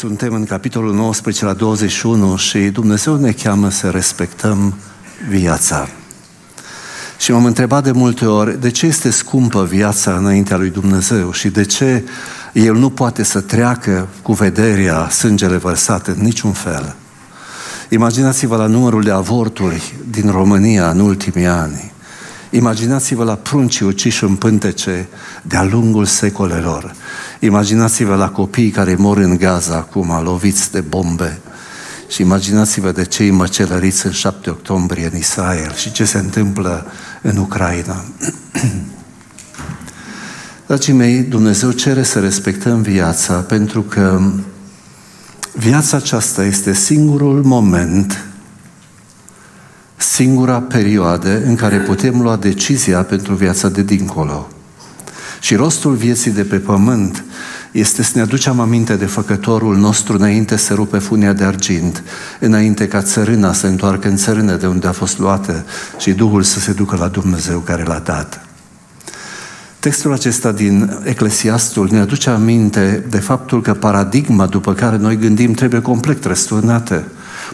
Suntem în capitolul 19 la 21 și Dumnezeu ne cheamă să respectăm viața. Și m-am întrebat de multe ori de ce este scumpă viața înaintea lui Dumnezeu și de ce El nu poate să treacă cu vederea sângele vărsat în niciun fel. Imaginați-vă la numărul de avorturi din România în ultimii ani. Imaginați-vă la pruncii uciși în pântece de-a lungul secolelor. Imaginați-vă la copiii care mor în Gaza acum, loviți de bombe. Și imaginați-vă de cei măcelăriți în 7 octombrie în Israel și ce se întâmplă în Ucraina. Dragii mei, Dumnezeu cere să respectăm viața pentru că viața aceasta este singurul moment, singura perioadă în care putem lua decizia pentru viața de dincolo. Și rostul vieții de pe pământ este să ne aducem aminte de făcătorul nostru înainte să rupe funia de argint, înainte ca țărâna să întoarcă în țărână de unde a fost luată și Duhul să se ducă la Dumnezeu care l-a dat. Textul acesta din Eclesiastul ne aduce aminte de faptul că paradigma după care noi gândim trebuie complet răsturnată.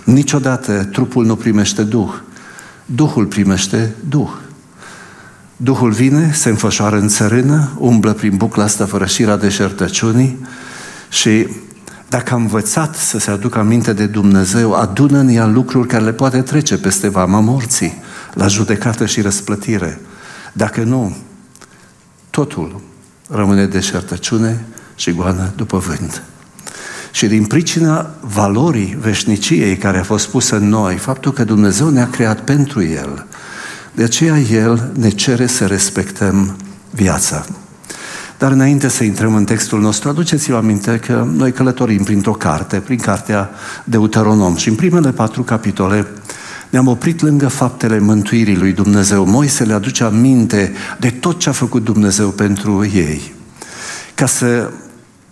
Niciodată trupul nu primește Duh. Duhul primește Duh. Duhul vine, se înfășoară în țărână, umblă prin bucla asta fără șira deșertăciunii și dacă am învățat să se aducă aminte de Dumnezeu, adună în ea lucruri care le poate trece peste vama morții, la judecată și răsplătire. Dacă nu, totul rămâne deșertăciune și goană după vânt. Și din pricina valorii veșniciei care a fost pusă în noi, faptul că Dumnezeu ne-a creat pentru El, de aceea El ne cere să respectăm viața. Dar înainte să intrăm în textul nostru, aduceți-vă aminte că noi călătorim printr-o carte, prin cartea Deuteronom și în primele patru capitole ne-am oprit lângă faptele mântuirii lui Dumnezeu. Moise le aduce aminte de tot ce a făcut Dumnezeu pentru ei. Ca să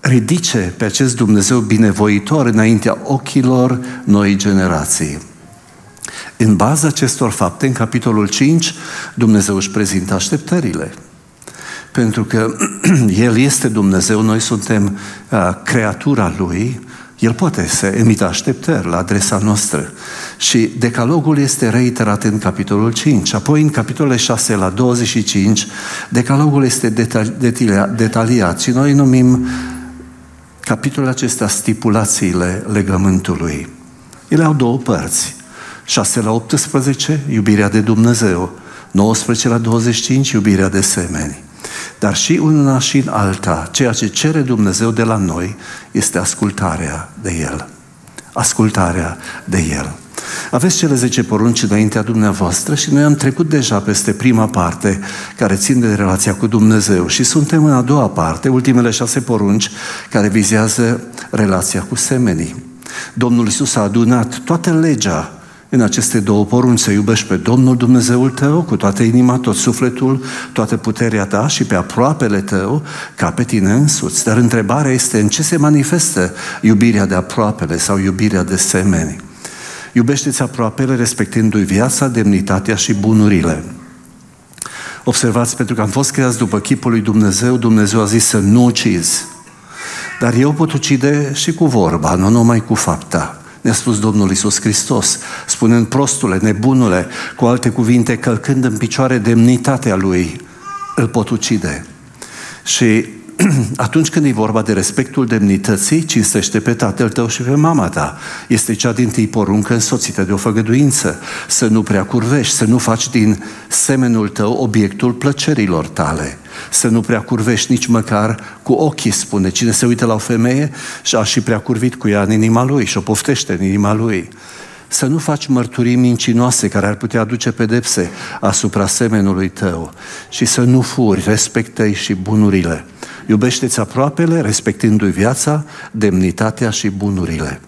ridice pe acest Dumnezeu binevoitor înaintea ochilor noi generații. În baza acestor fapte, în capitolul 5, Dumnezeu își prezintă așteptările. Pentru că El este Dumnezeu, noi suntem uh, creatura Lui, El poate să emită așteptări la adresa noastră. Și decalogul este reiterat în capitolul 5. Apoi, în capitolele 6 la 25, decalogul este detaliat și noi numim capitolul acestea stipulațiile legământului. Ele au două părți. 6 la 18, iubirea de Dumnezeu. 19 la 25, iubirea de semeni. Dar și una și în alta, ceea ce cere Dumnezeu de la noi este ascultarea de El. Ascultarea de El. Aveți cele 10 porunci înaintea dumneavoastră și noi am trecut deja peste prima parte care țin de relația cu Dumnezeu și suntem în a doua parte, ultimele șase porunci care vizează relația cu semenii. Domnul Isus a adunat toată legea în aceste două porunci să iubești pe Domnul Dumnezeul tău cu toată inima, tot sufletul, toată puterea ta și pe aproapele tău ca pe tine însuți. Dar întrebarea este în ce se manifestă iubirea de aproapele sau iubirea de semeni. Iubește-ți aproapele respectându-i viața, demnitatea și bunurile. Observați, pentru că am fost creați după chipul lui Dumnezeu, Dumnezeu a zis să nu ucizi. Dar eu pot ucide și cu vorba, nu numai cu fapta ne-a spus Domnul Isus Hristos, spunând prostule, nebunule, cu alte cuvinte, călcând în picioare demnitatea Lui, îl pot ucide. Și atunci când e vorba de respectul demnității, cinstește pe tatăl tău și pe mama ta. Este cea din tâi poruncă însoțită de o făgăduință. Să nu prea curvești, să nu faci din semenul tău obiectul plăcerilor tale. Să nu prea curvești nici măcar cu ochii, spune. Cine se uită la o femeie și a și prea curvit cu ea în inima lui și o poftește în inima lui să nu faci mărturii mincinoase care ar putea aduce pedepse asupra semenului tău și să nu furi, respectă și bunurile. Iubește-ți aproapele, respectându-i viața, demnitatea și bunurile.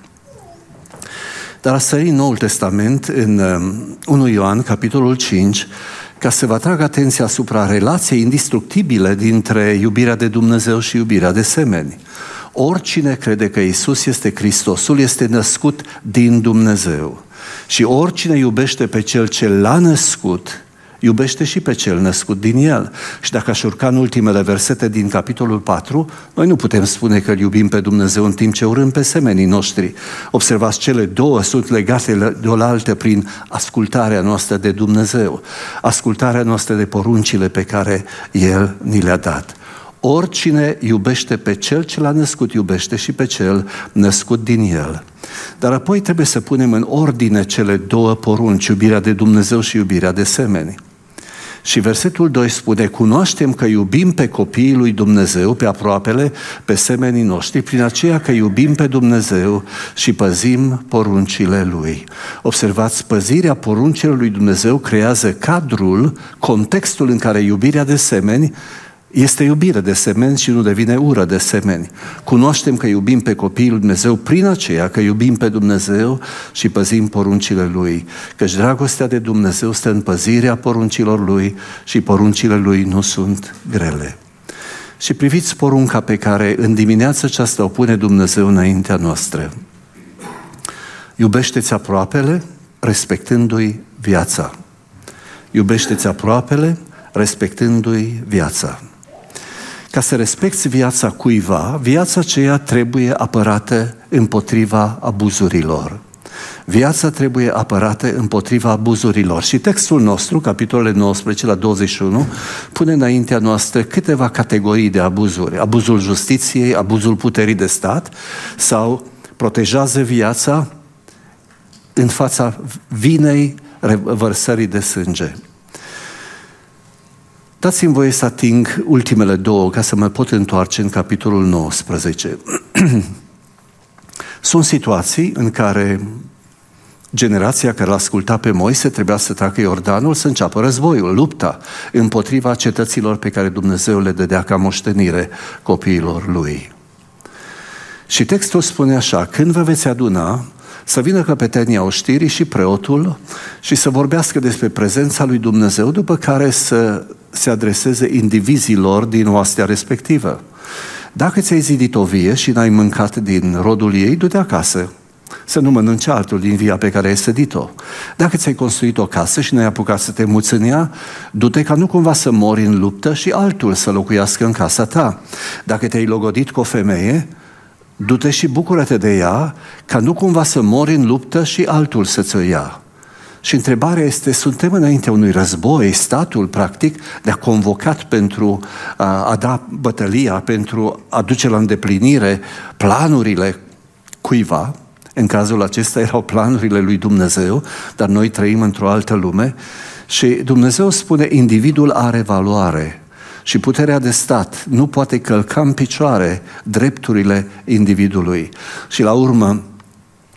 Dar a sări Noul Testament în 1 um, Ioan, capitolul 5, ca să vă atrag atenția asupra relației indestructibile dintre iubirea de Dumnezeu și iubirea de semeni. Oricine crede că Isus este Hristosul este născut din Dumnezeu. Și oricine iubește pe Cel ce l-a născut, iubește și pe cel născut din el. Și dacă aș urca în ultimele versete din capitolul 4, noi nu putem spune că îl iubim pe Dumnezeu în timp ce urâm pe semenii noștri. Observați, cele două sunt legate de oaltă prin ascultarea noastră de Dumnezeu, ascultarea noastră de poruncile pe care El ni le-a dat. Oricine iubește pe cel ce l-a născut, iubește și pe cel născut din el. Dar apoi trebuie să punem în ordine cele două porunci, iubirea de Dumnezeu și iubirea de semeni. Și versetul 2 spune, cunoaștem că iubim pe copiii lui Dumnezeu, pe aproapele, pe semenii noștri, prin aceea că iubim pe Dumnezeu și păzim poruncile Lui. Observați, păzirea poruncilor lui Dumnezeu creează cadrul, contextul în care iubirea de semeni este iubire de semeni și nu devine ură de semeni. Cunoaștem că iubim pe copiii lui Dumnezeu prin aceea că iubim pe Dumnezeu și păzim poruncile Lui. Căci dragostea de Dumnezeu stă în păzirea poruncilor Lui și poruncile Lui nu sunt grele. Și priviți porunca pe care în dimineața aceasta o pune Dumnezeu înaintea noastră. Iubește-ți aproapele respectându-i viața. Iubește-ți aproapele respectându-i viața. Ca să respecti viața cuiva, viața aceea trebuie apărată împotriva abuzurilor. Viața trebuie apărată împotriva abuzurilor. Și textul nostru, capitolele 19 la 21, pune înaintea noastră câteva categorii de abuzuri. Abuzul justiției, abuzul puterii de stat sau protejează viața în fața vinei vărsării de sânge. Dați-mi voie să ating ultimele două ca să mă pot întoarce în capitolul 19. Sunt situații în care generația care l-a ascultat pe Moise trebuia să treacă Iordanul să înceapă războiul, lupta împotriva cetăților pe care Dumnezeu le dădea ca moștenire copiilor lui. Și textul spune așa, când vă veți aduna, să vină căpetenia oștirii și preotul și să vorbească despre prezența lui Dumnezeu, după care să se adreseze indivizilor din oastea respectivă. Dacă ți-ai zidit o vie și n-ai mâncat din rodul ei, du-te acasă, să nu mănânci altul din via pe care ai sădit-o. Dacă ți-ai construit o casă și n-ai apucat să te muți în ea, du-te ca nu cumva să mori în luptă și altul să locuiască în casa ta. Dacă te-ai logodit cu o femeie, du-te și bucură-te de ea, ca nu cumva să mori în luptă și altul să ți-o ia. Și întrebarea este, suntem înaintea unui război, statul, practic, ne-a convocat pentru a, a da bătălia, pentru a duce la îndeplinire planurile cuiva, în cazul acesta erau planurile lui Dumnezeu, dar noi trăim într-o altă lume. Și Dumnezeu spune, individul are valoare și puterea de stat. Nu poate călca în picioare drepturile individului. Și la urmă,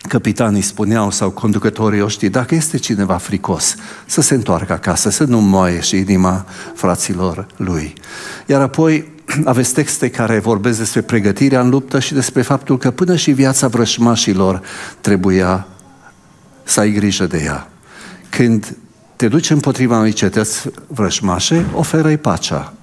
capitanii spuneau sau conducătorii ăștia, dacă este cineva fricos, să se întoarcă acasă, să nu moaie și inima fraților lui. Iar apoi aveți texte care vorbesc despre pregătirea în luptă și despre faptul că până și viața vrășmașilor trebuia să ai grijă de ea. Când te duci împotriva unei cetăți vrășmașe, oferă-i pacea.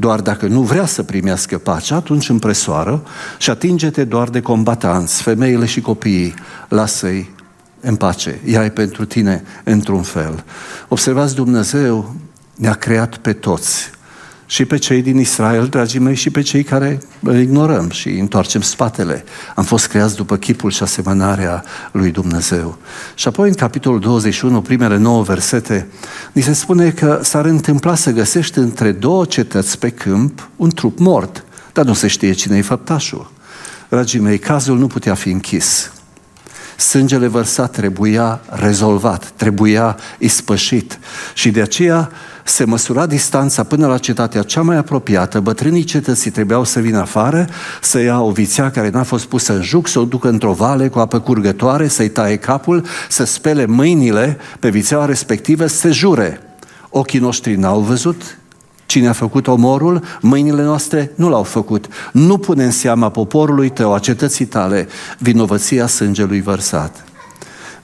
Doar dacă nu vrea să primească pacea, atunci împresoară și atinge-te doar de combatanți, femeile și copiii. Lasă-i în pace. Ea e pentru tine într-un fel. Observați, Dumnezeu ne-a creat pe toți și pe cei din Israel, dragii mei, și pe cei care îl ignorăm și întoarcem spatele. Am fost creați după chipul și asemănarea lui Dumnezeu. Și apoi în capitolul 21, primele nouă versete, ni se spune că s-ar întâmpla să găsești între două cetăți pe câmp un trup mort, dar nu se știe cine e făptașul. Dragii mei, cazul nu putea fi închis. Sângele vărsat trebuia rezolvat, trebuia ispășit. Și de aceea se măsura distanța până la cetatea cea mai apropiată, bătrânii cetății trebuiau să vină afară, să ia o vițea care n-a fost pusă în juc, să o ducă într-o vale cu apă curgătoare, să-i taie capul, să spele mâinile pe vițeaua respectivă, să se jure. Ochii noștri n-au văzut, Cine a făcut omorul, mâinile noastre nu l-au făcut. Nu pune în seama poporului tău, a cetății tale, vinovăția sângelui vărsat.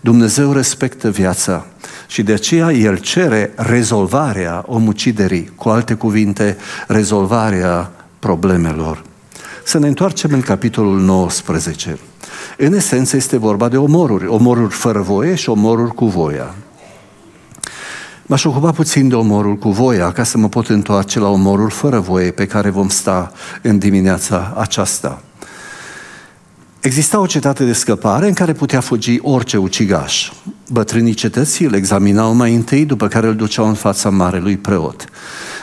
Dumnezeu respectă viața și de aceea El cere rezolvarea omuciderii, cu alte cuvinte, rezolvarea problemelor. Să ne întoarcem în capitolul 19. În esență este vorba de omoruri, omoruri fără voie și omoruri cu voia. M-aș ocupa puțin de omorul cu voia, ca să mă pot întoarce la omorul fără voie pe care vom sta în dimineața aceasta. Exista o cetate de scăpare în care putea fugi orice ucigaș. Bătrânii cetății îl examinau mai întâi, după care îl duceau în fața marelui preot.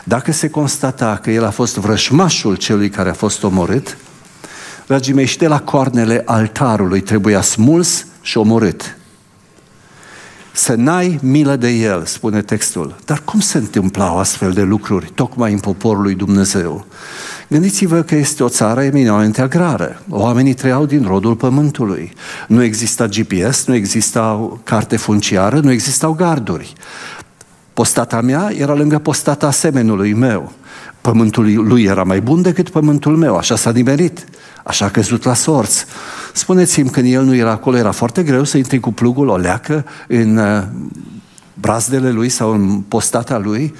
Dacă se constata că el a fost vrășmașul celui care a fost omorât, dragii mei, și de la coarnele altarului trebuia smuls și omorât. Să n-ai milă de el, spune textul. Dar cum se întâmplau astfel de lucruri, tocmai în poporul lui Dumnezeu? Gândiți-vă că este o țară eminamente agrară. Oamenii trăiau din rodul pământului. Nu exista GPS, nu exista carte funciară, nu existau garduri. Postata mea era lângă postata asemenului meu. Pământul lui era mai bun decât pământul meu, așa s-a nimerit, așa a căzut la sorți. Spuneți-mi, când el nu era acolo, era foarte greu să intri cu plugul o leacă în uh, brazdele lui sau în postata lui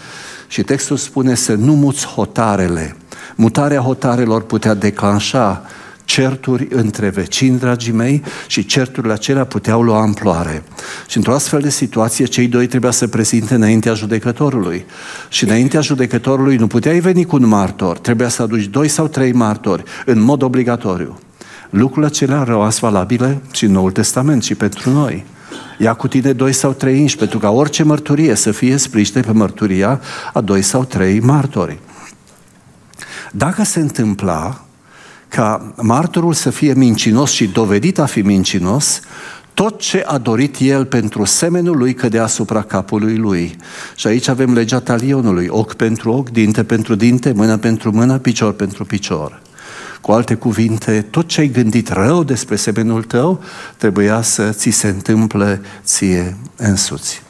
și textul spune să nu muți hotarele. Mutarea hotarelor putea declanșa certuri între vecini, dragii mei, și certurile acelea puteau lua amploare. Și într-o astfel de situație, cei doi trebuia să prezinte înaintea judecătorului. Și înaintea judecătorului nu puteai veni cu un martor, trebuia să aduci doi sau trei martori, în mod obligatoriu. Lucrurile acelea rămas valabile și în Noul Testament și pentru noi. Ia cu tine doi sau trei inși, pentru ca orice mărturie să fie sprijină pe mărturia a doi sau trei martori. Dacă se întâmpla ca martorul să fie mincinos și dovedit a fi mincinos, tot ce a dorit el pentru semenul lui cădea asupra capului lui. Și aici avem legea talionului, ochi pentru ochi, dinte pentru dinte, mână pentru mână, picior pentru picior. Cu alte cuvinte, tot ce ai gândit rău despre semenul tău trebuia să ți se întâmple ție însuți.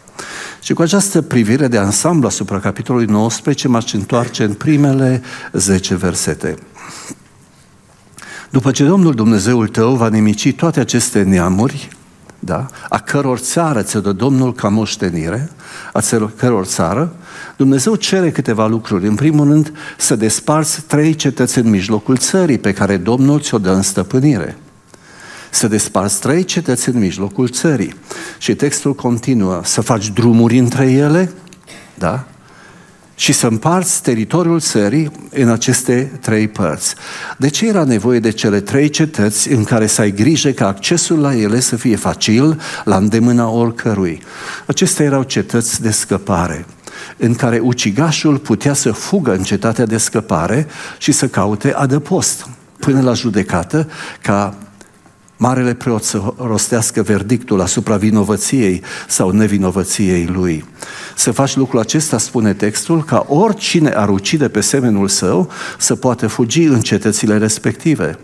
Și cu această privire de ansamblu asupra capitolului 19 m-aș întoarce în primele 10 versete. După ce Domnul Dumnezeul tău va nimici toate aceste neamuri, da, a căror țară ți-o dă Domnul ca moștenire, a căror țară, Dumnezeu cere câteva lucruri. În primul rând, să desparți trei cetăți în mijlocul țării pe care Domnul ți-o dă în stăpânire. Să desparți trei cetăți în mijlocul țării. Și textul continuă, să faci drumuri între ele, da? Și să împarți teritoriul țării în aceste trei părți. De ce era nevoie de cele trei cetăți în care să ai grijă ca accesul la ele să fie facil, la îndemâna oricărui? Acestea erau cetăți de scăpare în care ucigașul putea să fugă în cetatea de scăpare și să caute adăpost până la judecată ca marele preot să rostească verdictul asupra vinovăției sau nevinovăției lui. Să faci lucrul acesta, spune textul, ca oricine ar ucide pe semenul său să poată fugi în cetățile respective.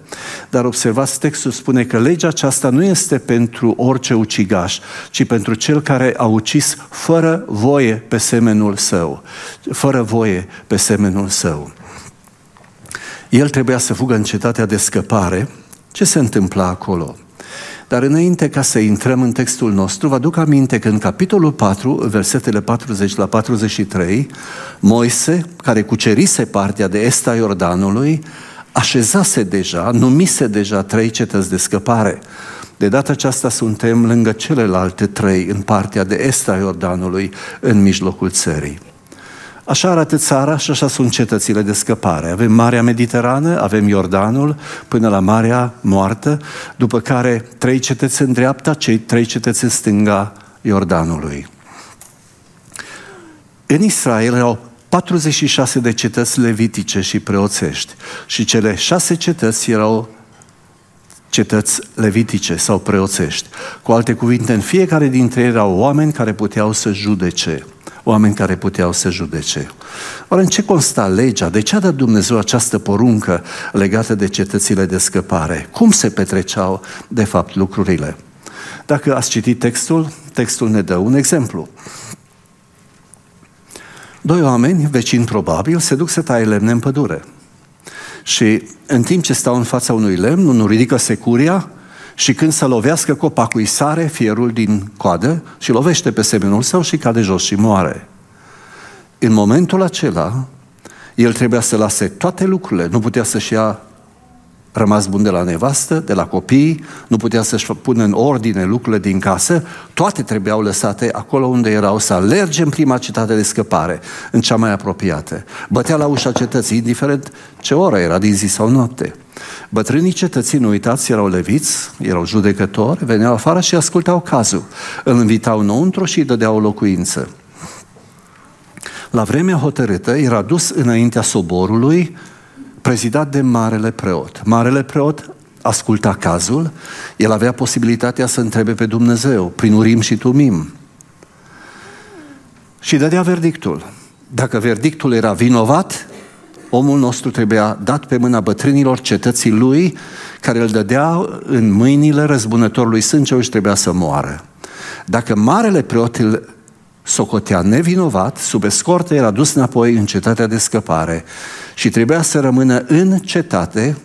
Dar observați, textul spune că legea aceasta nu este pentru orice ucigaș, ci pentru cel care a ucis fără voie pe semenul său. Fără voie pe semenul său. El trebuia să fugă în cetatea de scăpare, ce se întâmplă acolo? Dar înainte ca să intrăm în textul nostru, vă aduc aminte că în capitolul 4, versetele 40 la 43, Moise, care cucerise partea de est a Iordanului, așezase deja, numise deja trei cetăți de scăpare. De data aceasta suntem lângă celelalte trei în partea de est a Iordanului, în mijlocul țării. Așa arată țara și așa sunt cetățile de scăpare. Avem Marea Mediterană, avem Iordanul, până la Marea Moartă, după care trei cetăți în dreapta, cei trei cetăți în stânga Iordanului. În Israel erau 46 de cetăți levitice și preoțești și cele șase cetăți erau cetăți levitice sau preoțești. Cu alte cuvinte, în fiecare dintre ei erau oameni care puteau să judece oameni care puteau să judece. Oare în ce consta legea? De ce a dat Dumnezeu această poruncă legată de cetățile de scăpare? Cum se petreceau, de fapt, lucrurile? Dacă ați citit textul, textul ne dă un exemplu. Doi oameni, vecini probabil, se duc să taie lemne în pădure. Și în timp ce stau în fața unui lemn, unul ridică securia și când să lovească copacul, îi sare fierul din coadă și lovește pe semenul său și cade jos și moare. În momentul acela, el trebuia să lase toate lucrurile, nu putea să-și ia rămas bun de la nevastă, de la copii, nu putea să-și pună în ordine lucrurile din casă, toate trebuiau lăsate acolo unde erau, să alerge în prima cetate de scăpare, în cea mai apropiată. Bătea la ușa cetății, indiferent ce oră era, din zi sau noapte. Bătrânii cetății, nu uitați, erau leviți, erau judecători, veneau afară și ascultau cazul. Îl invitau înăuntru și îi dădeau o locuință. La vremea hotărâtă era dus înaintea soborului, prezidat de marele preot. Marele preot asculta cazul, el avea posibilitatea să întrebe pe Dumnezeu, prin urim și tumim. Și dădea verdictul. Dacă verdictul era vinovat, omul nostru trebuia dat pe mâna bătrânilor cetății lui, care îl dădea în mâinile răzbunătorului sânge și trebuia să moară. Dacă marele preot îl socotea nevinovat, sub escortă era dus înapoi în cetatea de scăpare și trebuia să rămână în cetate,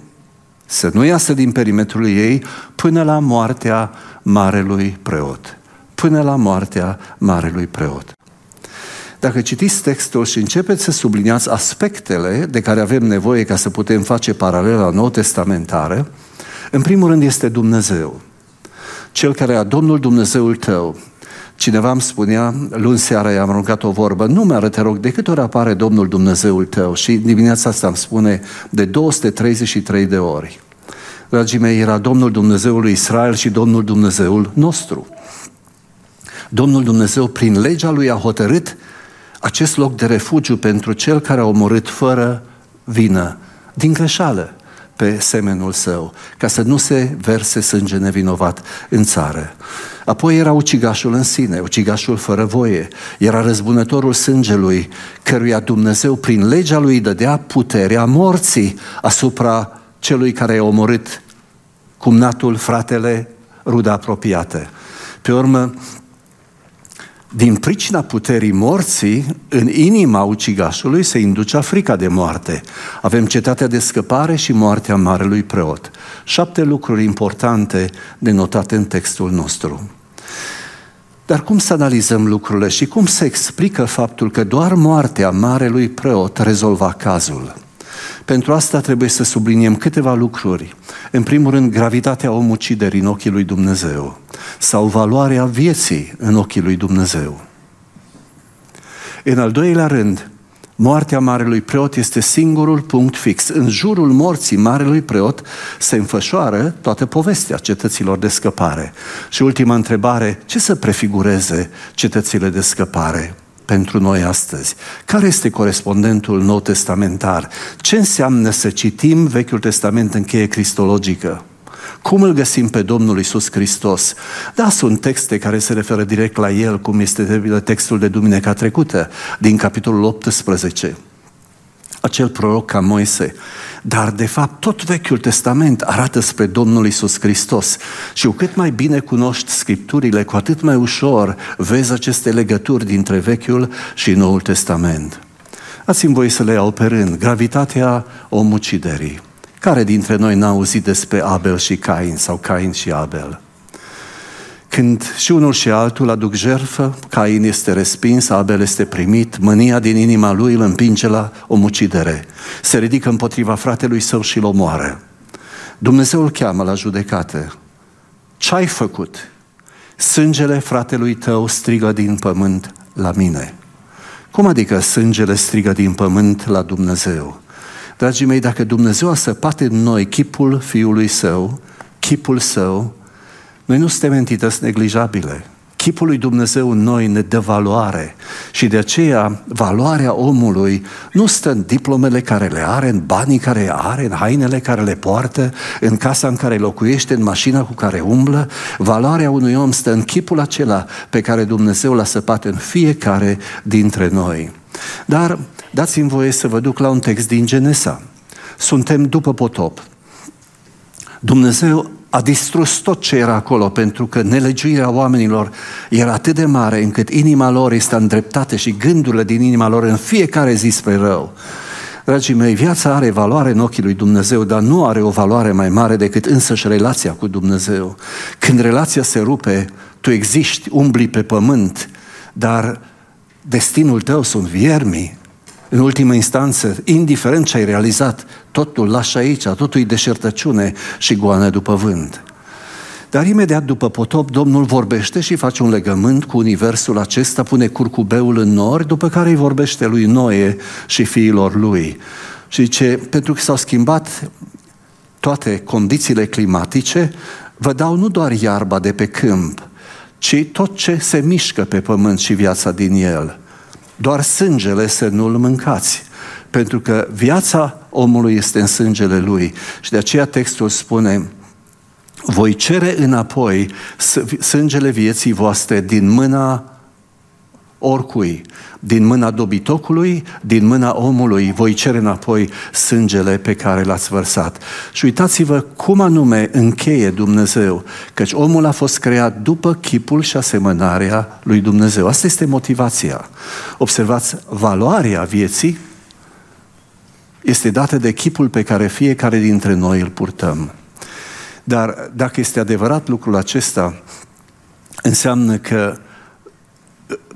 să nu iasă din perimetrul ei, până la moartea marelui preot. Până la moartea marelui preot. Dacă citiți textul și începeți să subliniați aspectele de care avem nevoie ca să putem face paralela nou testamentară, în primul rând este Dumnezeu. Cel care a Domnul Dumnezeul tău. Cineva îmi spunea, luni seara i-am aruncat o vorbă, nu mi te rog, de câte ori apare Domnul Dumnezeul tău? Și dimineața asta îmi spune de 233 de ori. Dragii mei, era Domnul Dumnezeul lui Israel și Domnul Dumnezeul nostru. Domnul Dumnezeu, prin legea lui, a hotărât acest loc de refugiu pentru cel care a omorât fără vină, din greșeală, pe semenul său, ca să nu se verse sânge nevinovat în țară. Apoi era ucigașul în sine, ucigașul fără voie, era răzbunătorul sângelui, căruia Dumnezeu prin legea lui dădea puterea morții asupra celui care a omorât cumnatul, fratele, ruda apropiată. Pe urmă, din pricina puterii morții, în inima ucigașului se inducea frica de moarte. Avem cetatea de scăpare și moartea marelui preot. Șapte lucruri importante de notate în textul nostru. Dar cum să analizăm lucrurile și cum se explică faptul că doar moartea marelui preot rezolva cazul? Pentru asta trebuie să subliniem câteva lucruri. În primul rând, gravitatea omuciderii în ochii lui Dumnezeu sau valoarea vieții în ochii lui Dumnezeu. În al doilea rând, moartea marelui preot este singurul punct fix. În jurul morții marelui preot se înfășoară toată povestea cetăților de scăpare. Și ultima întrebare, ce să prefigureze cetățile de scăpare? Pentru noi astăzi? Care este corespondentul nou testamentar? Ce înseamnă să citim Vechiul Testament în cheie cristologică? Cum îl găsim pe Domnul Isus Hristos? Da, sunt texte care se referă direct la El, cum este textul de duminica trecută, din capitolul 18. Acel proroc ca Moise. Dar, de fapt, tot Vechiul Testament arată spre Domnul Isus Hristos. Și cu cât mai bine cunoști Scripturile, cu atât mai ușor vezi aceste legături dintre Vechiul și Noul Testament. Ați-mi voi să le iau pe rând. Gravitatea omuciderii. Care dintre noi n-a auzit despre Abel și Cain sau Cain și Abel? Când și unul și altul aduc jertfă, Cain este respins, Abel este primit, mânia din inima lui îl împinge la omucidere. Se ridică împotriva fratelui său și îl omoară. Dumnezeu îl cheamă la judecată. Ce ai făcut? Sângele fratelui tău strigă din pământ la mine. Cum adică sângele strigă din pământ la Dumnezeu? Dragii mei, dacă Dumnezeu a săpat în noi chipul Fiului Său, chipul Său, noi nu suntem entități neglijabile. Chipul lui Dumnezeu în noi ne dă valoare și de aceea valoarea omului nu stă în diplomele care le are, în banii care are, în hainele care le poartă, în casa în care locuiește, în mașina cu care umblă. Valoarea unui om stă în chipul acela pe care Dumnezeu l-a săpat în fiecare dintre noi. Dar dați-mi voie să vă duc la un text din Genesa. Suntem după potop. Dumnezeu a distrus tot ce era acolo, pentru că nelegiuirea oamenilor era atât de mare încât inima lor este îndreptată și gândurile din inima lor în fiecare zi spre rău. Dragii mei, viața are valoare în ochii lui Dumnezeu, dar nu are o valoare mai mare decât însăși relația cu Dumnezeu. Când relația se rupe, tu existi, umbli pe pământ, dar destinul tău sunt viermii, în ultimă instanță, indiferent ce ai realizat, totul lași aici, totul e deșertăciune și goană după vânt. Dar imediat după potop, Domnul vorbește și face un legământ cu universul acesta, pune curcubeul în nori, după care îi vorbește lui Noe și fiilor lui. Și zice, pentru că s-au schimbat toate condițiile climatice, vă dau nu doar iarba de pe câmp, ci tot ce se mișcă pe pământ și viața din el. Doar sângele să nu-l mâncați, pentru că viața omului este în sângele lui. Și de aceea textul spune, voi cere înapoi sângele vieții voastre din mâna oricui, din mâna dobitocului, din mâna omului, voi cere înapoi sângele pe care l-ați vărsat. Și uitați-vă cum anume încheie Dumnezeu, căci omul a fost creat după chipul și asemănarea lui Dumnezeu. Asta este motivația. Observați, valoarea vieții este dată de chipul pe care fiecare dintre noi îl purtăm. Dar dacă este adevărat lucrul acesta, înseamnă că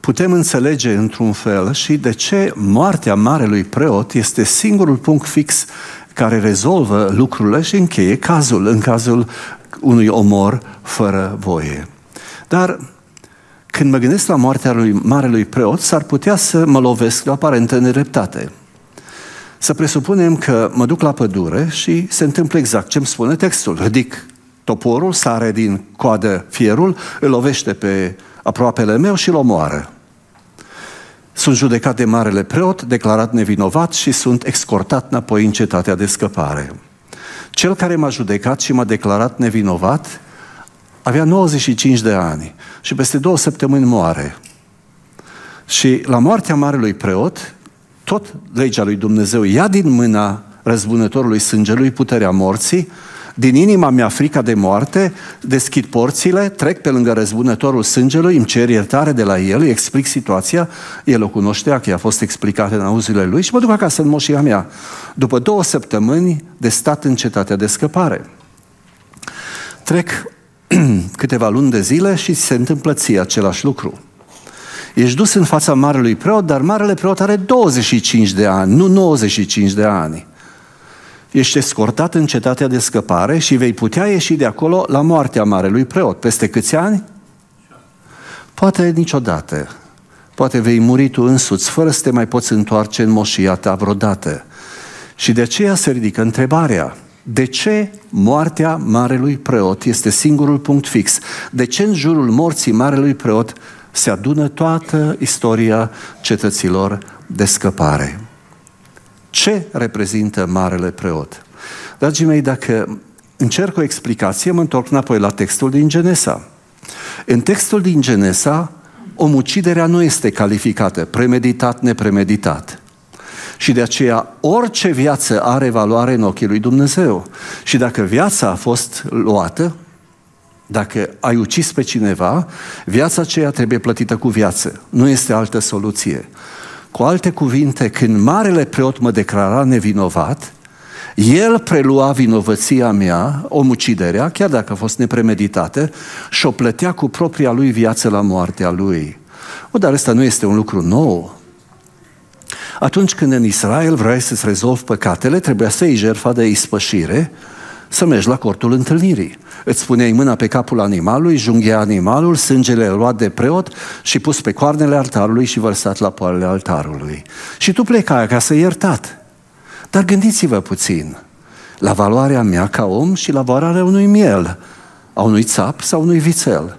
putem înțelege într-un fel și de ce moartea marelui preot este singurul punct fix care rezolvă lucrurile și încheie cazul, în cazul unui omor fără voie. Dar când mă gândesc la moartea lui marelui preot, s-ar putea să mă lovesc de o aparentă nedreptate. Să presupunem că mă duc la pădure și se întâmplă exact ce îmi spune textul. Ridic toporul, sare din coadă fierul, îl lovește pe aproapele meu și îl omoară. Sunt judecat de marele preot, declarat nevinovat și sunt excortat înapoi în cetatea de scăpare. Cel care m-a judecat și m-a declarat nevinovat avea 95 de ani și peste două săptămâni moare. Și la moartea marelui preot, tot legea lui Dumnezeu ia din mâna răzbunătorului sângelui puterea morții din inima mea frica de moarte, deschid porțile, trec pe lângă răzbunătorul sângelui, îmi cer iertare de la el, îi explic situația, el o cunoștea, că i-a fost explicată în auziile lui și mă duc acasă în moșia mea. După două săptămâni de stat în cetatea de scăpare. Trec câteva luni de zile și se întâmplă ție același lucru. Ești dus în fața marelui preot, dar marele preot are 25 de ani, nu 95 de ani ești escortat în cetatea de scăpare și vei putea ieși de acolo la moartea marelui preot. Peste câți ani? Poate niciodată. Poate vei muri tu însuți, fără să te mai poți întoarce în moșia ta vreodată. Și de aceea se ridică întrebarea, de ce moartea marelui preot este singurul punct fix? De ce în jurul morții marelui preot se adună toată istoria cetăților de scăpare? Ce reprezintă Marele Preot? Dragii mei, dacă încerc o explicație, mă întorc înapoi la textul din Genesa. În textul din Genesa, omuciderea nu este calificată premeditat, nepremeditat. Și de aceea orice viață are valoare în ochii lui Dumnezeu. Și dacă viața a fost luată, dacă ai ucis pe cineva, viața aceea trebuie plătită cu viață. Nu este altă soluție. Cu alte cuvinte, când marele preot mă declara nevinovat, el prelua vinovăția mea, omuciderea, chiar dacă a fost nepremeditată, și o plătea cu propria lui viață la moartea lui. O, dar ăsta nu este un lucru nou. Atunci când în Israel vrei să-ți rezolvi păcatele, trebuia să iei jertfa de ispășire, să mergi la cortul întâlnirii. Îți puneai mâna pe capul animalului, junghea animalul, sângele luat de preot și pus pe coarnele altarului și vărsat la poalele altarului. Și tu plecai acasă iertat. Dar gândiți-vă puțin la valoarea mea ca om și la valoarea unui miel, a unui țap sau unui vițel.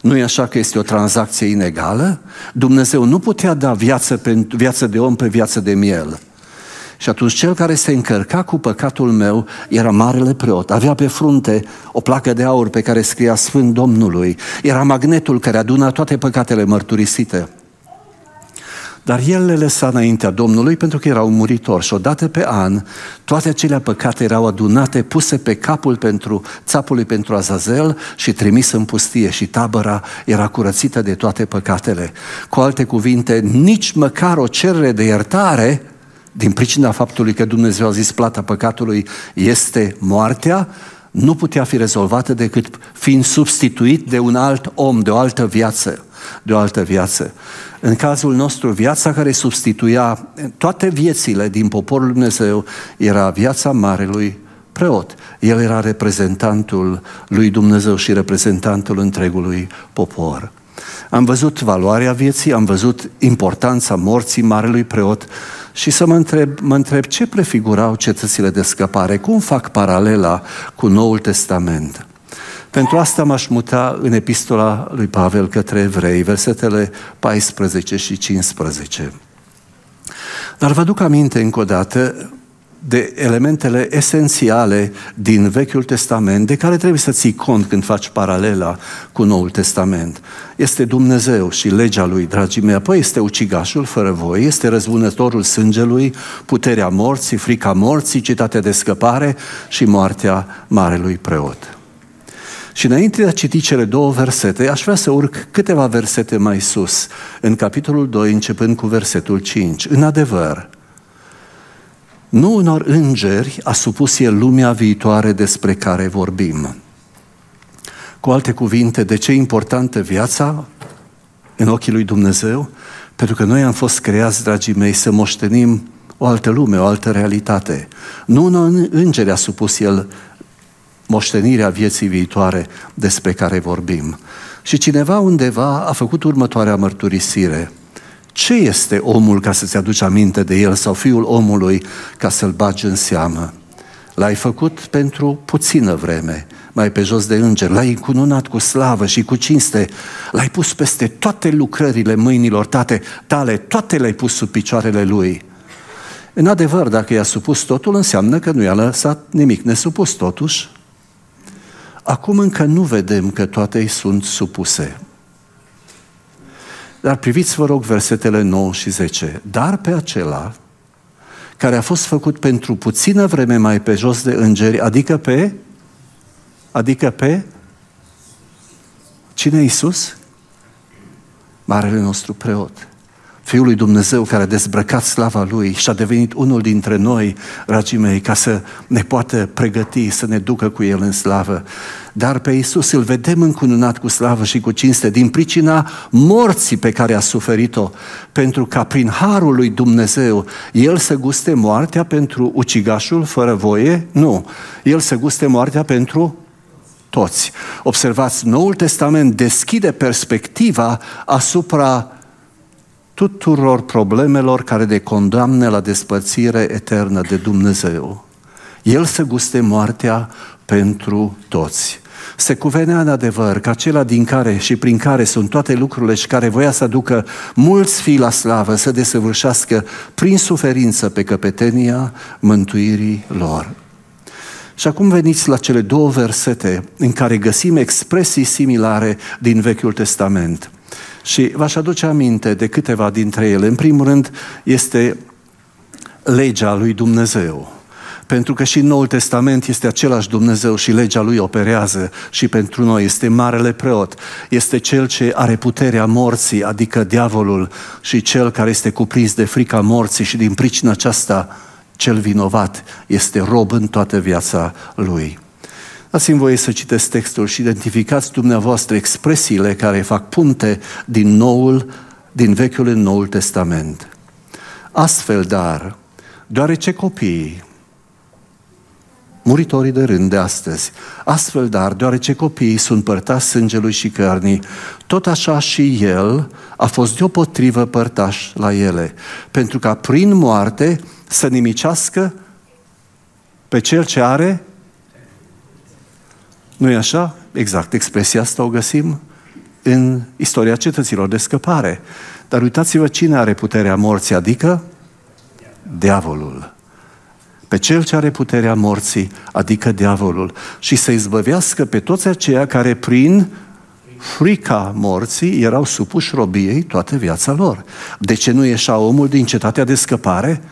Nu e așa că este o tranzacție inegală? Dumnezeu nu putea da viață, pe, viață de om pe viață de miel. Și atunci cel care se încărca cu păcatul meu era marele preot. Avea pe frunte o placă de aur pe care scria Sfânt Domnului. Era magnetul care aduna toate păcatele mărturisite. Dar el le lăsa înaintea Domnului pentru că era un muritor și odată pe an toate acele păcate erau adunate, puse pe capul pentru țapului pentru Azazel și trimis în pustie și tabăra era curățită de toate păcatele. Cu alte cuvinte, nici măcar o cerere de iertare din pricina faptului că Dumnezeu a zis plata păcatului este moartea, nu putea fi rezolvată decât fiind substituit de un alt om, de o altă viață, de o altă viață. În cazul nostru, viața care substituia toate viețile din poporul Dumnezeu era viața marelui preot. El era reprezentantul lui Dumnezeu și reprezentantul întregului popor. Am văzut valoarea vieții, am văzut importanța morții marelui preot și să mă întreb, mă întreb ce prefigurau cetățile de scăpare, cum fac paralela cu Noul Testament. Pentru asta m-aș muta în epistola lui Pavel către evrei, versetele 14 și 15. Dar vă duc aminte încă o dată de elementele esențiale din Vechiul Testament de care trebuie să ții cont când faci paralela cu Noul Testament. Este Dumnezeu și legea Lui, dragii mei, apoi este ucigașul fără voi, este răzbunătorul sângelui, puterea morții, frica morții, citatea de scăpare și moartea Marelui Preot. Și înainte de a citi cele două versete, aș vrea să urc câteva versete mai sus, în capitolul 2, începând cu versetul 5. În adevăr, nu unor îngeri a supus el lumea viitoare despre care vorbim. Cu alte cuvinte, de ce e importantă viața în ochii lui Dumnezeu? Pentru că noi am fost creați, dragii mei, să moștenim o altă lume, o altă realitate. Nu unor îngeri a supus el moștenirea vieții viitoare despre care vorbim. Și cineva undeva a făcut următoarea mărturisire. Ce este omul ca să-ți aduci aminte de el sau fiul omului ca să-l bagi în seamă? L-ai făcut pentru puțină vreme, mai pe jos de înger, l-ai încununat cu slavă și cu cinste, l-ai pus peste toate lucrările mâinilor tate, tale, toate le-ai pus sub picioarele lui. În adevăr, dacă i-a supus totul, înseamnă că nu i-a lăsat nimic nesupus totuși. Acum încă nu vedem că toate îi sunt supuse. Dar priviți, vă rog, versetele 9 și 10. Dar pe acela care a fost făcut pentru puțină vreme mai pe jos de îngeri, adică pe adică pe cine e Iisus? Marele nostru preot. Fiul lui Dumnezeu care a dezbrăcat slava Lui și a devenit unul dintre noi, dragii mei, ca să ne poată pregăti, să ne ducă cu El în slavă. Dar pe Iisus îl vedem încununat cu slavă și cu cinste din pricina morții pe care a suferit-o, pentru ca prin harul lui Dumnezeu El să guste moartea pentru ucigașul fără voie? Nu. El să guste moartea pentru toți. Observați, Noul Testament deschide perspectiva asupra tuturor problemelor care de condamne la despărțire eternă de Dumnezeu. El se guste moartea pentru toți. Se cuvenea în adevăr că acela din care și prin care sunt toate lucrurile și care voia să aducă mulți fii la slavă, să desăvârșească prin suferință pe căpetenia mântuirii lor. Și acum veniți la cele două versete în care găsim expresii similare din Vechiul Testament. Și v-aș aduce aminte de câteva dintre ele. În primul rând este legea lui Dumnezeu. Pentru că și în Noul Testament este același Dumnezeu și legea lui operează și pentru noi este marele preot. Este cel ce are puterea morții, adică diavolul, și cel care este cuprins de frica morții și din pricina aceasta cel vinovat este rob în toată viața lui. Dați-mi voie să citesc textul și identificați dumneavoastră expresiile care fac punte din noul, din Vechiul în Noul Testament. Astfel, dar, deoarece copiii, muritorii de rând de astăzi, astfel, dar, deoarece copiii sunt părtași sângelui și cărnii, tot așa și el a fost deopotrivă părtaș la ele, pentru ca prin moarte să nimicească pe cel ce are nu-i așa? Exact, expresia asta o găsim în istoria cetăților de scăpare. Dar uitați-vă cine are puterea morții, adică diavolul. Pe cel ce are puterea morții, adică diavolul. Și să izbăvească pe toți aceia care prin frica morții erau supuși robiei toată viața lor. De ce nu ieșea omul din cetatea de scăpare?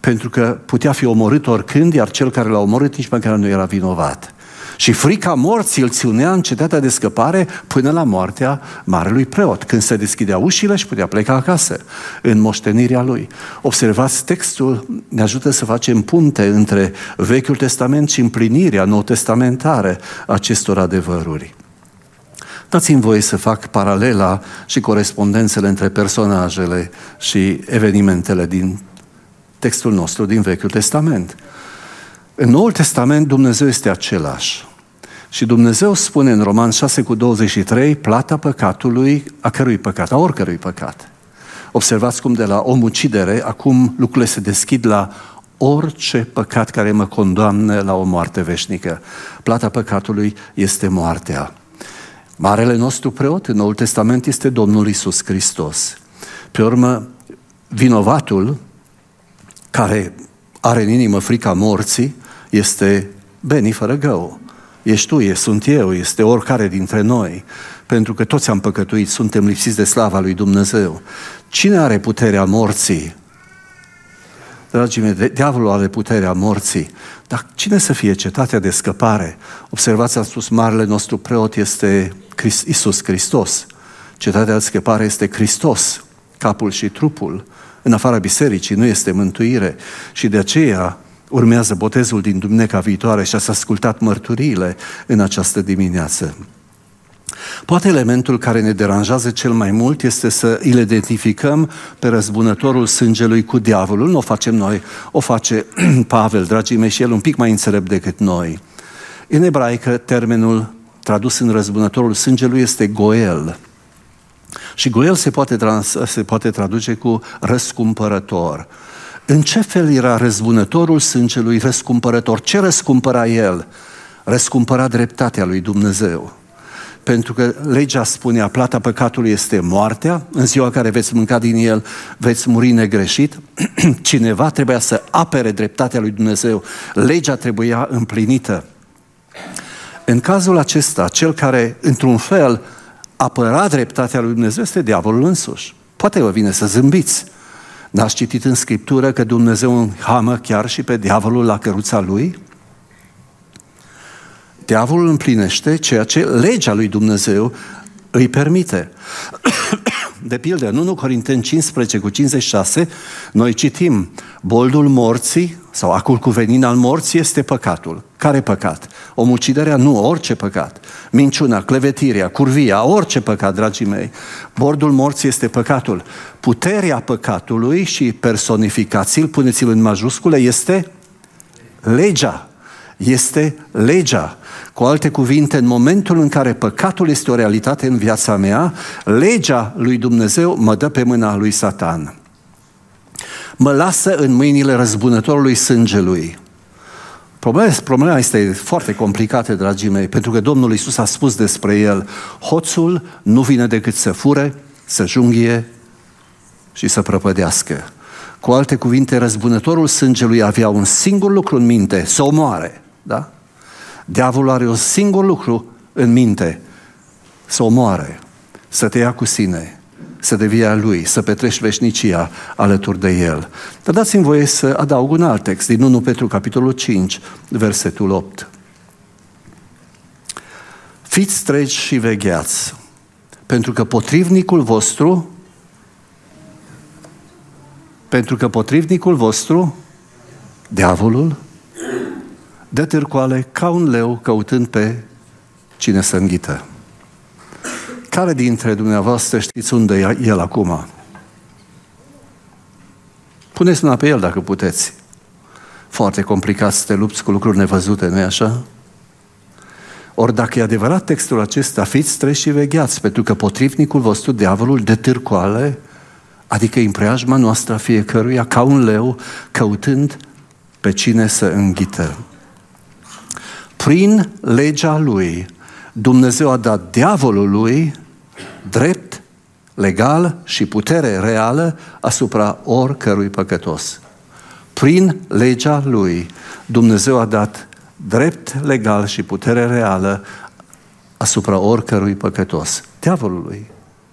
Pentru că putea fi omorât oricând, iar cel care l-a omorât nici măcar nu era vinovat. Și frica morții îl ținea în cetatea de scăpare până la moartea marelui preot. Când se deschidea ușile și putea pleca acasă, în moștenirea lui. Observați, textul ne ajută să facem punte între Vechiul Testament și împlinirea nou testamentare acestor adevăruri. Dați-mi voie să fac paralela și corespondențele între personajele și evenimentele din textul nostru din Vechiul Testament. În Noul Testament Dumnezeu este același. Și Dumnezeu spune în Roman 6 cu 23, plata păcatului, a cărui păcat, a oricărui păcat. Observați cum de la omucidere, acum lucrurile se deschid la orice păcat care mă condamnă la o moarte veșnică. Plata păcatului este moartea. Marele nostru preot în Noul Testament este Domnul Isus Hristos. Pe urmă, vinovatul care are în inimă frica morții este Beni fără gău. Ești tu, e, sunt eu, este oricare dintre noi. Pentru că toți am păcătuit, suntem lipsiți de slava lui Dumnezeu. Cine are puterea morții? Dragii mei, diavolul are puterea morții. Dar cine să fie cetatea de scăpare? Observați, am spus, marele nostru preot este Isus Hristos. Cetatea de scăpare este Hristos, capul și trupul. În afara bisericii nu este mântuire și de aceea urmează botezul din Duminica viitoare și ați ascultat mărturiile în această dimineață. Poate elementul care ne deranjează cel mai mult este să îl identificăm pe răzbunătorul sângelui cu diavolul. Nu o facem noi, o face Pavel, dragii mei, și el un pic mai înțelept decât noi. În ebraică, termenul tradus în răzbunătorul sângelui este goel. Și goel se poate, trans, se poate traduce cu răscumpărător. În ce fel era răzbunătorul sângelui răscumpărător? Ce răscumpăra el? Răscumpăra dreptatea lui Dumnezeu. Pentru că legea spunea, plata păcatului este moartea, în ziua care veți mânca din el, veți muri negreșit. Cineva trebuia să apere dreptatea lui Dumnezeu. Legea trebuia împlinită. În cazul acesta, cel care, într-un fel, apăra dreptatea lui Dumnezeu este diavolul însuși. Poate vă vine să zâmbiți. N-ați citit în Scriptură că Dumnezeu înhamă chiar și pe diavolul la căruța lui? Diavolul împlinește ceea ce legea lui Dumnezeu îi permite. De pildă, în 1 Corinteni 15 cu 56, noi citim boldul morții sau acul cu venin al morții este păcatul. Care păcat? Omuciderea? Nu, orice păcat. Minciuna, clevetirea, curvia, orice păcat, dragii mei. Bordul morții este păcatul. Puterea păcatului și personificați-l, puneți-l în majuscule, este legea. Este legea. Cu alte cuvinte, în momentul în care păcatul este o realitate în viața mea, legea lui Dumnezeu mă dă pe mâna lui Satan. Mă lasă în mâinile răzbunătorului sângelui. Problema, problema este foarte complicată, dragii mei, pentru că Domnul Isus a spus despre el, hoțul nu vine decât să fure, să junghie și să prăpădească. Cu alte cuvinte, răzbunătorul sângelui avea un singur lucru în minte, să omoare. Da? Diavolul are un singur lucru în minte, să omoare, să te ia cu sine, să devii a lui, să petrești veșnicia alături de el. Dar dați-mi voie să adaug un alt text din 1 Petru, capitolul 5, versetul 8. Fiți treci și vegheați, pentru că potrivnicul vostru, pentru că potrivnicul vostru, diavolul, dă târcoale ca un leu căutând pe cine să înghită. Care dintre dumneavoastră știți unde e el acum? Puneți mâna pe el dacă puteți. Foarte complicat să te lupți cu lucruri nevăzute, nu-i așa? Ori dacă e adevărat textul acesta, fiți treși și vegheați, pentru că potrivnicul vostru, diavolul, de târcoale, adică în preajma noastră a fiecăruia, ca un leu, căutând pe cine să înghită. Prin legea lui, Dumnezeu a dat diavolului drept, legal și putere reală asupra oricărui păcătos. Prin legea lui, Dumnezeu a dat drept legal și putere reală asupra oricărui păcătos. Diavolului.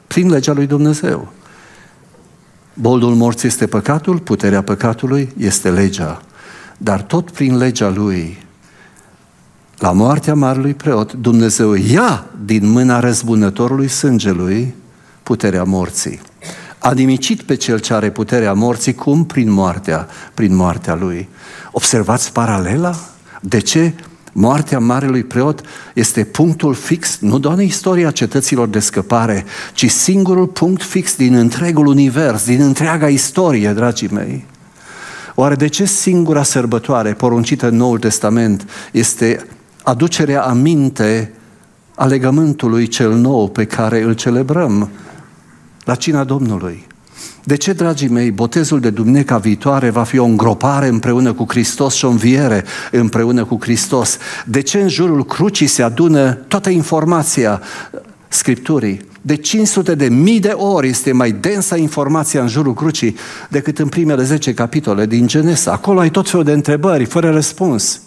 Prin legea lui Dumnezeu. Boldul morții este păcatul, puterea păcatului este legea. Dar tot prin legea lui la moartea marelui preot, Dumnezeu ia din mâna răzbunătorului sângelui puterea morții. A nimicit pe cel ce are puterea morții, cum? Prin moartea, prin moartea lui. Observați paralela? De ce moartea marelui preot este punctul fix, nu doar în istoria cetăților de scăpare, ci singurul punct fix din întregul univers, din întreaga istorie, dragii mei? Oare de ce singura sărbătoare poruncită în Noul Testament este aducerea aminte a legământului cel nou pe care îl celebrăm la cina Domnului? De ce, dragii mei, botezul de duminica viitoare va fi o îngropare împreună cu Hristos și o înviere împreună cu Hristos? De ce în jurul crucii se adună toată informația Scripturii? De 500 de mii de ori este mai densă informația în jurul crucii decât în primele 10 capitole din Genesa. Acolo ai tot felul de întrebări, fără răspuns.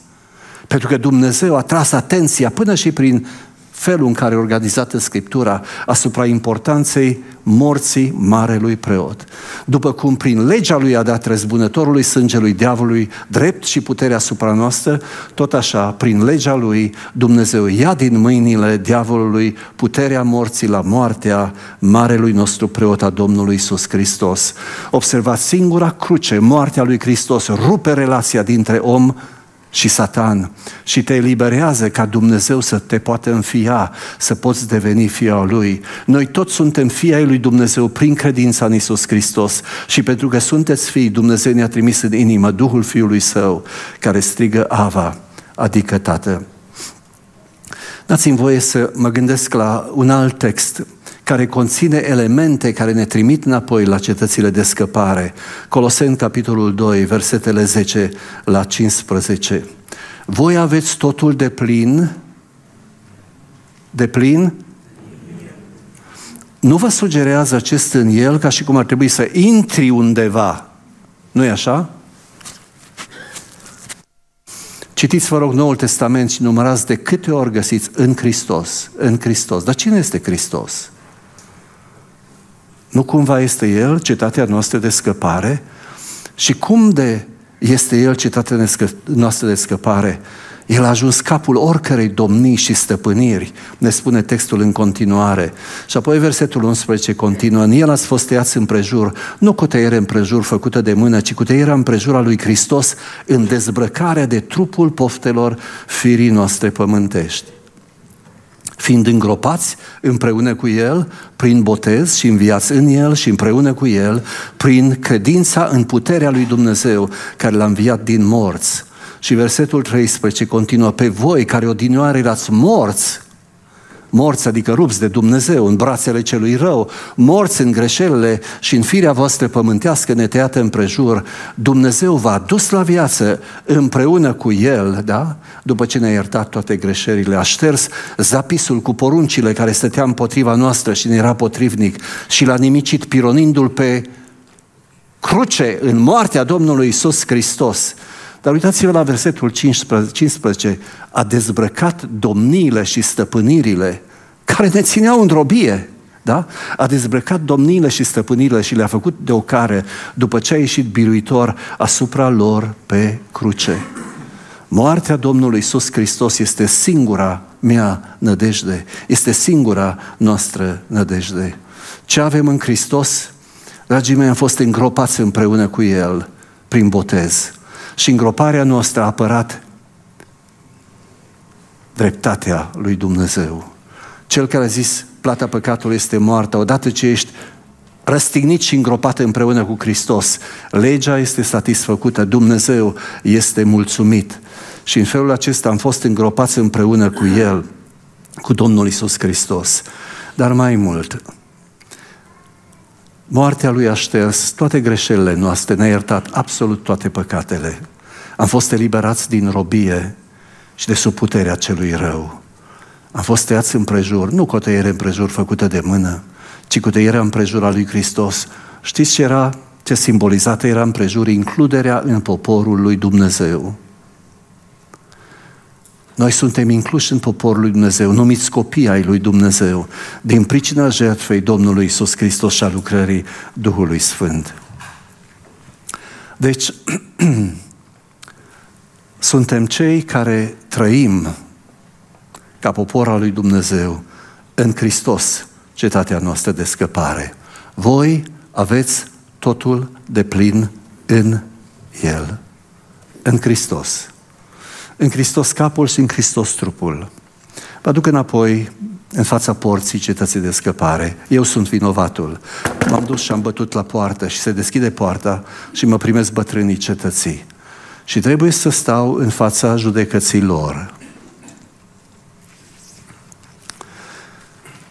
Pentru că Dumnezeu a tras atenția până și prin felul în care e organizată Scriptura asupra importanței morții marelui preot. După cum prin legea lui a dat răzbunătorului sângelui diavolului drept și puterea asupra noastră, tot așa, prin legea lui, Dumnezeu ia din mâinile diavolului puterea morții la moartea marelui nostru preot a Domnului Iisus Hristos. Observați, singura cruce, moartea lui Hristos, rupe relația dintre om și Satan și te eliberează ca Dumnezeu să te poată înfia, să poți deveni fia lui. Noi toți suntem fii ai lui Dumnezeu prin credința în Isus Hristos și pentru că sunteți fii, Dumnezeu ne-a trimis în inimă Duhul Fiului Său care strigă Ava, adică Tată. Dați-mi voie să mă gândesc la un alt text care conține elemente care ne trimit înapoi la cetățile de scăpare. Coloseni, capitolul 2, versetele 10 la 15. Voi aveți totul de plin, de plin, nu vă sugerează acest în el ca și cum ar trebui să intri undeva. nu e așa? Citiți, vă rog, Noul Testament și numărați de câte ori găsiți în Hristos. În Hristos. Dar cine este Hristos? Nu cumva este El cetatea noastră de scăpare? Și cum de este El cetatea noastră de scăpare? El a ajuns capul oricărei domnii și stăpâniri, ne spune textul în continuare. Și apoi versetul 11 continuă, în el ați fost tăiați împrejur, nu cu tăiere împrejur făcută de mână, ci cu tăierea împrejur a lui Hristos în dezbrăcarea de trupul poftelor firii noastre pământești fiind îngropați împreună cu El prin botez și înviați în El și împreună cu El prin credința în puterea lui Dumnezeu care l-a înviat din morți. Și versetul 13 continuă, pe voi care odinioare erați morți morți, adică rupți de Dumnezeu în brațele celui rău, morți în greșelile și în firea voastră pământească neteată împrejur, Dumnezeu v-a dus la viață împreună cu El, da? După ce ne-a iertat toate greșelile, a șters zapisul cu poruncile care stătea împotriva noastră și ne era potrivnic și l-a nimicit pironindu-l pe cruce în moartea Domnului Isus Hristos. Dar uitați-vă la versetul 15, a dezbrăcat domniile și stăpânirile care ne țineau în robie. Da? A dezbrăcat domniile și stăpânirile și le-a făcut de ocare după ce a ieșit biruitor asupra lor pe cruce. Moartea Domnului Iisus Hristos este singura mea nădejde, este singura noastră nădejde. Ce avem în Hristos? Dragii mei, am fost îngropați împreună cu El prin botez și îngroparea noastră a apărat dreptatea lui Dumnezeu. Cel care a zis plata păcatului este moartea, odată ce ești răstignit și îngropat împreună cu Hristos, legea este satisfăcută, Dumnezeu este mulțumit. Și în felul acesta am fost îngropați împreună cu El, cu Domnul Isus Hristos. Dar mai mult, moartea Lui a șters toate greșelile noastre, ne-a iertat absolut toate păcatele. Am fost eliberați din robie și de sub puterea celui rău. Am fost tăiați împrejur, nu cu o tăiere împrejur făcută de mână, ci cu tăierea împrejur a lui Hristos. Știți ce era, ce simbolizată era împrejur? Includerea în poporul lui Dumnezeu. Noi suntem incluși în poporul lui Dumnezeu, numiți copii ai lui Dumnezeu, din pricina jertfei Domnului Isus Hristos și a lucrării Duhului Sfânt. Deci, suntem cei care trăim ca popor al lui Dumnezeu, în Hristos, cetatea noastră de scăpare. Voi aveți totul de plin în El, în Hristos. În Hristos capul și în Hristos trupul. Vă aduc înapoi în fața porții cetății de scăpare. Eu sunt vinovatul. M-am dus și am bătut la poartă și se deschide poarta și mă primesc bătrânii cetății. Și trebuie să stau în fața judecății lor.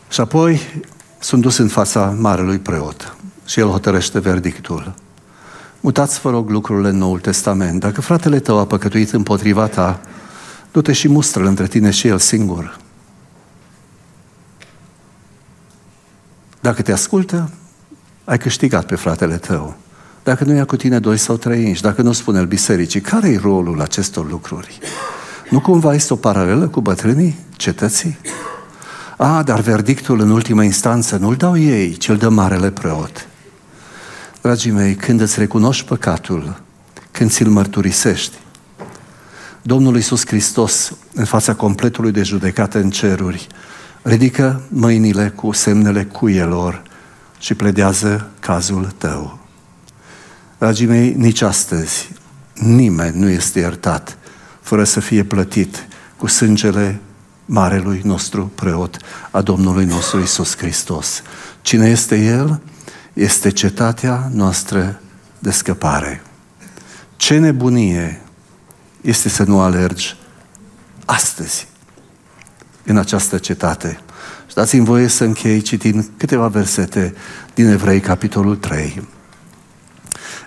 Și apoi sunt dus în fața marelui preot și el hotărăște verdictul. Mutați, vă rog, lucrurile în Noul Testament. Dacă fratele tău a păcătuit împotriva ta, du-te și mustră între tine și el singur. Dacă te ascultă, ai câștigat pe fratele tău. Dacă nu ia cu tine doi sau trei inși, dacă nu spune el bisericii, care e rolul acestor lucruri? Nu cumva este o paralelă cu bătrânii cetății? A, dar verdictul în ultima instanță nu-l dau ei, ci îl dă marele preot. Dragii mei, când îți recunoști păcatul, când ți-l mărturisești, Domnul Iisus Hristos, în fața completului de judecată în ceruri, ridică mâinile cu semnele cuielor și pledează cazul tău. Dragii mei, nici astăzi nimeni nu este iertat fără să fie plătit cu sângele marelui nostru preot, a Domnului nostru Isus Hristos. Cine este El? Este cetatea noastră de scăpare. Ce nebunie este să nu alergi astăzi în această cetate. Și dați-mi voie să închei citind câteva versete din Evrei, capitolul 3.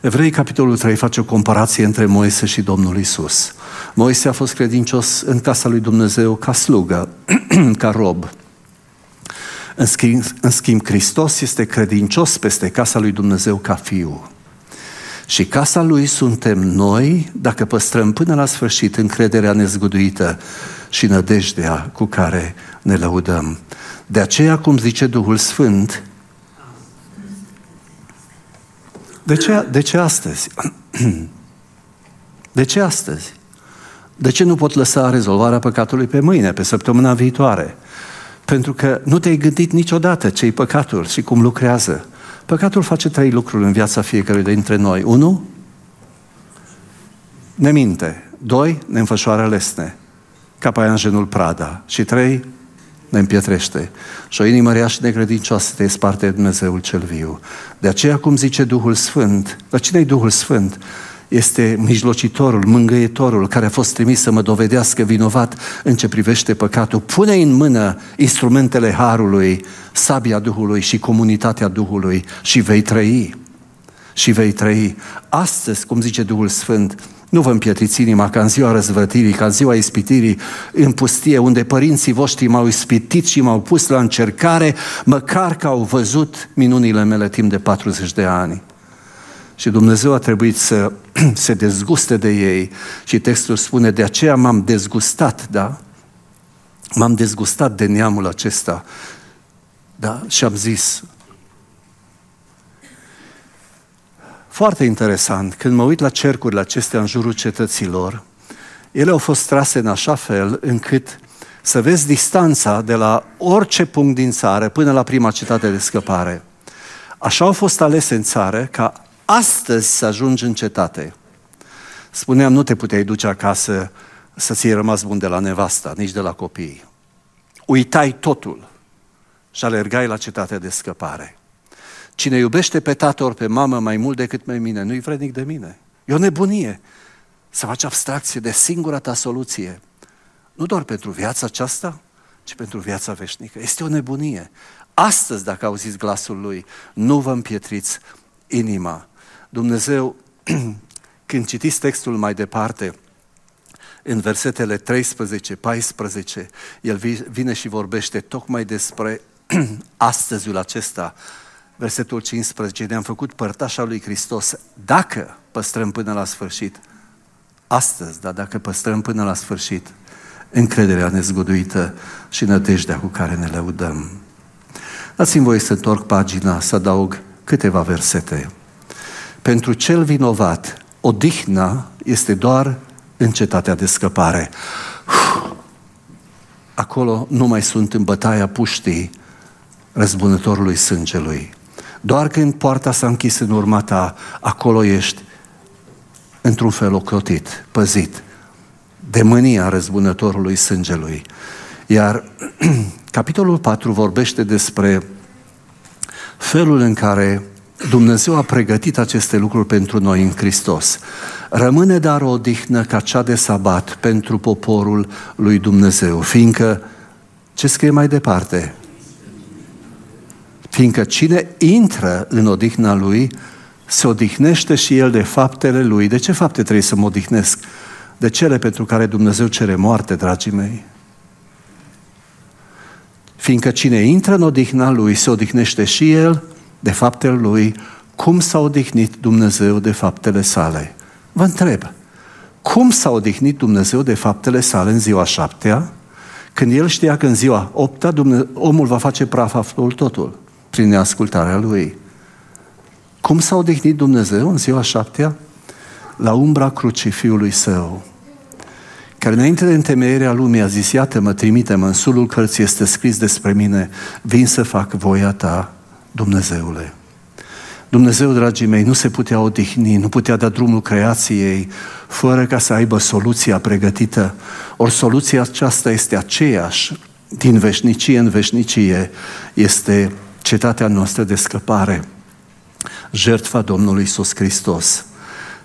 Evrei, capitolul 3, face o comparație între Moise și Domnul Isus. Moise a fost credincios în casa lui Dumnezeu ca slugă, ca rob. În schimb, în schimb, Hristos este credincios peste casa lui Dumnezeu ca fiu. Și casa lui suntem noi dacă păstrăm până la sfârșit încrederea nezguduită și nădejdea cu care ne lăudăm. De aceea, cum zice Duhul Sfânt, de ce, de ce astăzi? De ce astăzi? De ce nu pot lăsa rezolvarea păcatului pe mâine, pe săptămâna viitoare? Pentru că nu te-ai gândit niciodată ce-i păcatul și cum lucrează. Păcatul face trei lucruri în viața fiecărui dintre noi. Unu, ne minte. Doi, ne înfășoară lesne, ca paianjenul Prada. Și trei, ne împietrește. Și o inimă rea și necredincioasă te sparte Dumnezeul cel viu. De aceea, cum zice Duhul Sfânt, dar cine e Duhul Sfânt? Este mijlocitorul, mângâietorul care a fost trimis să mă dovedească vinovat în ce privește păcatul. Pune în mână instrumentele Harului, sabia Duhului și comunitatea Duhului și vei trăi. Și vei trăi. Astăzi, cum zice Duhul Sfânt, nu vă împietriți inima ca în ziua răzvrătirii, ca în ziua ispitirii în pustie, unde părinții voștri m-au ispitit și m-au pus la încercare, măcar că au văzut minunile mele timp de 40 de ani. Și Dumnezeu a trebuit să se dezguste de ei și textul spune, de aceea m-am dezgustat, da? M-am dezgustat de neamul acesta, da? Și am zis, Foarte interesant, când mă uit la cercurile acestea în jurul cetăților, ele au fost trase în așa fel încât să vezi distanța de la orice punct din țară până la prima cetate de scăpare. Așa au fost alese în țară ca astăzi să ajungi în cetate. Spuneam, nu te puteai duce acasă să ți rămas bun de la nevasta, nici de la copii. Uitai totul și alergai la cetatea de scăpare. Cine iubește pe tată ori pe mamă mai mult decât pe mine, nu-i vrednic de mine. E o nebunie să faci abstracție de singura ta soluție. Nu doar pentru viața aceasta, ci pentru viața veșnică. Este o nebunie. Astăzi, dacă auziți glasul Lui, nu vă împietriți inima. Dumnezeu, când citiți textul mai departe, în versetele 13-14, El vine și vorbește tocmai despre astăziul acesta versetul 15, ne-am făcut părtașa lui Hristos dacă păstrăm până la sfârșit. Astăzi, dar dacă păstrăm până la sfârșit încrederea nezguduită și nădejdea cu care ne lăudăm. Dați-mi voie să întorc pagina, să adaug câteva versete. Pentru cel vinovat, odihna este doar în cetatea de scăpare. acolo nu mai sunt în bătaia puștii răzbunătorului sângelui. Doar când poarta s-a închis în urma ta, acolo ești într-un fel ocrotit, păzit de mânia răzbunătorului sângelui. Iar capitolul 4 vorbește despre felul în care Dumnezeu a pregătit aceste lucruri pentru noi în Hristos. Rămâne dar o odihnă ca cea de sabat pentru poporul lui Dumnezeu, fiindcă, ce scrie mai departe? Fiindcă cine intră în odihna lui, se odihnește și el de faptele lui. De ce fapte trebuie să mă odihnesc? De cele pentru care Dumnezeu cere moarte, dragii mei. Fiindcă cine intră în odihna lui, se odihnește și el de faptele lui, cum s-a odihnit Dumnezeu de faptele sale. Vă întreb, cum s-a odihnit Dumnezeu de faptele sale în ziua șaptea, când el știa că în ziua opta Dumne- omul va face praf absolut totul, prin neascultarea lui. Cum s-a odihnit Dumnezeu în ziua șaptea? La umbra crucii Fiului Său, care înainte de întemeierea lumii a zis, iată mă, trimite-mă, în sulul cărții este scris despre mine, vin să fac voia ta, Dumnezeule. Dumnezeu, dragii mei, nu se putea odihni, nu putea da drumul creației fără ca să aibă soluția pregătită. Ori soluția aceasta este aceeași din veșnicie în veșnicie, este cetatea noastră de scăpare, jertfa Domnului Iisus Hristos.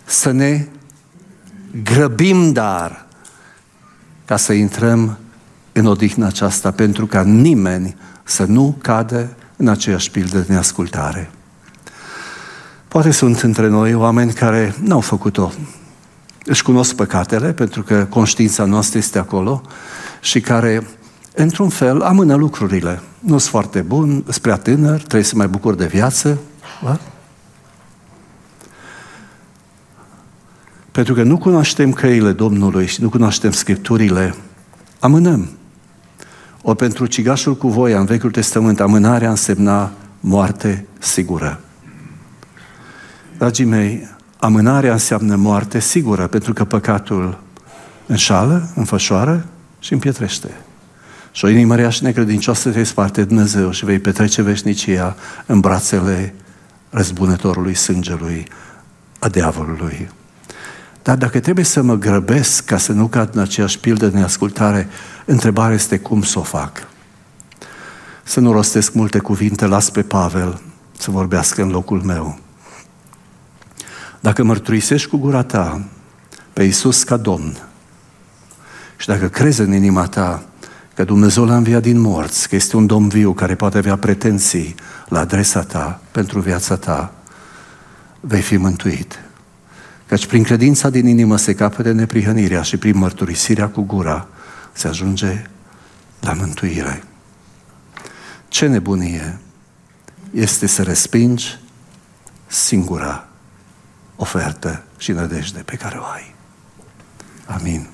Să ne grăbim, dar, ca să intrăm în odihna aceasta, pentru ca nimeni să nu cadă în aceeași pildă de neascultare. Poate sunt între noi oameni care n-au făcut-o. Își cunosc păcatele, pentru că conștiința noastră este acolo, și care, într-un fel, amână lucrurile. Nu sunt foarte bun, sunt prea tânăr, trebuie să mai bucur de viață. Da? Pentru că nu cunoaștem căile Domnului și nu cunoaștem Scripturile, amânăm. O pentru cigașul cu voia în Vechiul Testament, amânarea însemna moarte sigură. Dragii mei, amânarea înseamnă moarte sigură, pentru că păcatul înșală, înfășoară și împietrește. Și o inimă rea și necredincioasă te sparte Dumnezeu și vei petrece veșnicia în brațele răzbunătorului sângelui, a diavolului. Dar dacă trebuie să mă grăbesc ca să nu cad în aceeași pildă de neascultare, întrebarea este cum să o fac. Să nu rostesc multe cuvinte, las pe Pavel să vorbească în locul meu. Dacă mărturisești cu gura ta pe Iisus ca Domn și dacă crezi în inima ta că Dumnezeu l-a înviat din morți, că este un Domn viu care poate avea pretenții la adresa ta, pentru viața ta, vei fi mântuit. Căci prin credința din inimă se capătă neprihănirea și prin mărturisirea cu gura se ajunge la mântuire. Ce nebunie este să respingi singura ofertă și nădejde pe care o ai. Amin.